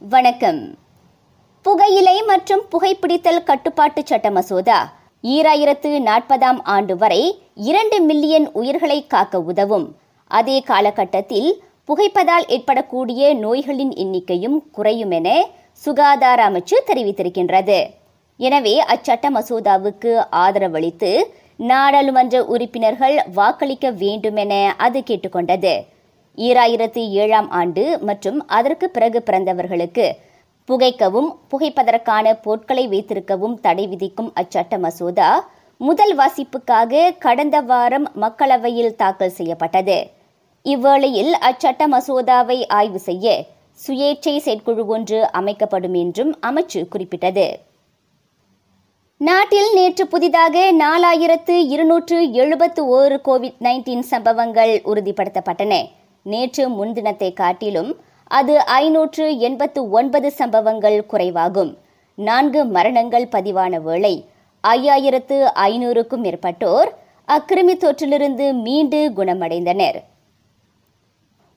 வணக்கம். புகையிலை மற்றும் புகைப்பிடித்தல் கட்டுப்பாட்டு சட்ட மசோதா ஈராயிரத்து நாற்பதாம் ஆண்டு வரை இரண்டு மில்லியன் உயிர்களை காக்க உதவும். அதே காலகட்டத்தில் புகைப்பதால் ஏற்படக்கூடிய நோய்களின் எண்ணிக்கையும் குறையும் என சுகாதார அமைச்சு தெரிவித்திருக்கின்றது. எனவே அச்சட்ட மசோதாவுக்கு ஆதரவளித்து நாடாளுமன்ற உறுப்பினர்கள் வாக்களிக்க வேண்டுமென அது கேட்டுக்கொண்டது. ஈராயிரத்து ஏழாம் ஆண்டு மற்றும் அதற்கு பிறகு பிறந்தவர்களுக்கு புகைக்கவும் புகைப்பதற்கான பொருட்களை வைத்திருக்கவும் தடை விதிக்கும் அச்சட்ட மசோதா முதல் வாசிப்புக்காக கடந்த வாரம் மக்களவையில் தாக்கல் செய்யப்பட்டது. இவ்வேளையில் அச்சட்ட மசோதாவை ஆய்வு செய்ய சுயேட்சை செயற்குழு ஒன்று அமைக்கப்படும் என்றும் அமைச்சு குறிப்பிட்டது. நாட்டில் நேற்று புதிதாக நாலாயிரத்து இருநூற்று எழுபத்து ஓரு கோவிட் நைன்டீன் சம்பவங்கள் உறுதிப்படுத்தப்பட்டன. நேற்று முன்தினத்தை காட்டிலும் அது ஐநூற்று எண்பத்து ஒன்பது சம்பவங்கள் குறைவாகும். நான்கு மரணங்கள் பதிவான வேளை ஐயாயிரத்து ஐநூறுக்கும் மேற்பட்டோர் அக்கிருமி தொற்றிலிருந்து மீண்டு குணமடைந்தனர்.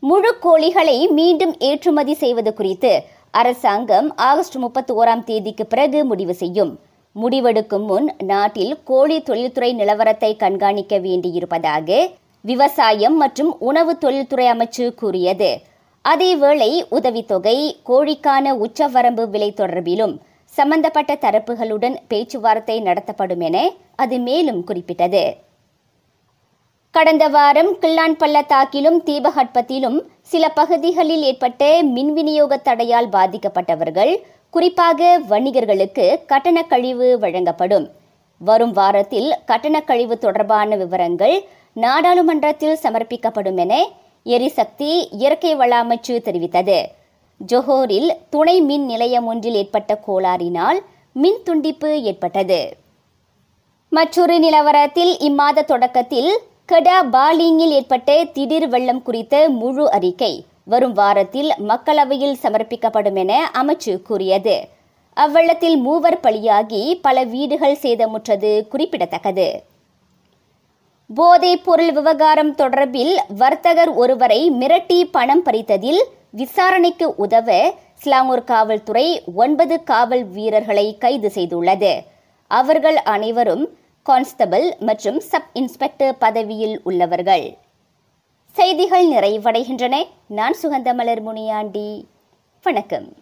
முழு கோழிகளை மீண்டும் ஏற்றுமதி செய்வது குறித்து அரசாங்கம் ஆகஸ்ட் முப்பத்தி ஓராம் தேதிக்கு பிறகு முடிவு செய்யும். முடிவெடுக்கும் முன் நாட்டில் கோழி தொழில்துறை நிலவரத்தை கண்காணிக்க வேண்டியிருப்பதாக விவசாயம் மற்றும் உணவு தொழில்துறை அமைச்சு கூறியது. அதேவேளை உதவித்தொகை கோழிக்கான உச்சவரம்பு விலை தொடர்பிலும் சம்பந்தப்பட்ட தரப்புகளுடன் பேச்சுவார்த்தை நடத்தப்படும் என அது மேலும் குறிப்பிட்டது. கடந்த வாரம் கிள்ளான் பள்ளத்தாக்கிலும் தீபகற்பத்திலும் சில பகுதிகளில் ஏற்பட்ட மின் விநியோக தடையால் பாதிக்கப்பட்டவர்கள் குறிப்பாக வணிகர்களுக்கு கட்டணக் கழிவு வழங்கப்படும். வரும் வாரத்தில் கட்டண கழிவு தொடர்பான விவரங்கள் நாடாளுமன்றத்தில் சமர்ப்பிக்கப்படும் என எரிசக்தி இயற்கை வள அமைச்சு தெரிவித்தது. ஜொஹோரில் துணை மின் நிலையம் ஒன்றில் ஏற்பட்ட கோளாறினால் மின் துண்டிப்பு ஏற்பட்டது. மற்றொரு நிலவரத்தில் இம்மாத தொடக்கத்தில் கடா பாலிங்கில் ஏற்பட்ட திடீர் வெள்ளம் குறித்த முழு அறிக்கை வரும் வாரத்தில் மக்களவையில் சமர்ப்பிக்கப்படும் என அமைச்சு கூறியது. அவ்வள்ளத்தில் மூவர் பலியாகி பல வீடுகள் சேதமுற்றது குறிப்பிடத்தக்கது. போதைப் பொருள் விவகாரம் தொடர்பில் வர்த்தகர் ஒருவரை மிரட்டி பணம் பறித்ததில் விசாரணைக்கு உதவ ஸ்லாங்கூர் காவல்துறை ஒன்பது காவல் வீரர்களை கைது செய்துள்ளது. அவர்கள் அனைவரும் கான்ஸ்டபிள் மற்றும் சப் இன்ஸ்பெக்டர் பதவியில் உள்ளவர்கள். செய்திகள் நிறைவடைகின்றன. நான் சுகந்தமலர் முனியாண்டி. வணக்கம்.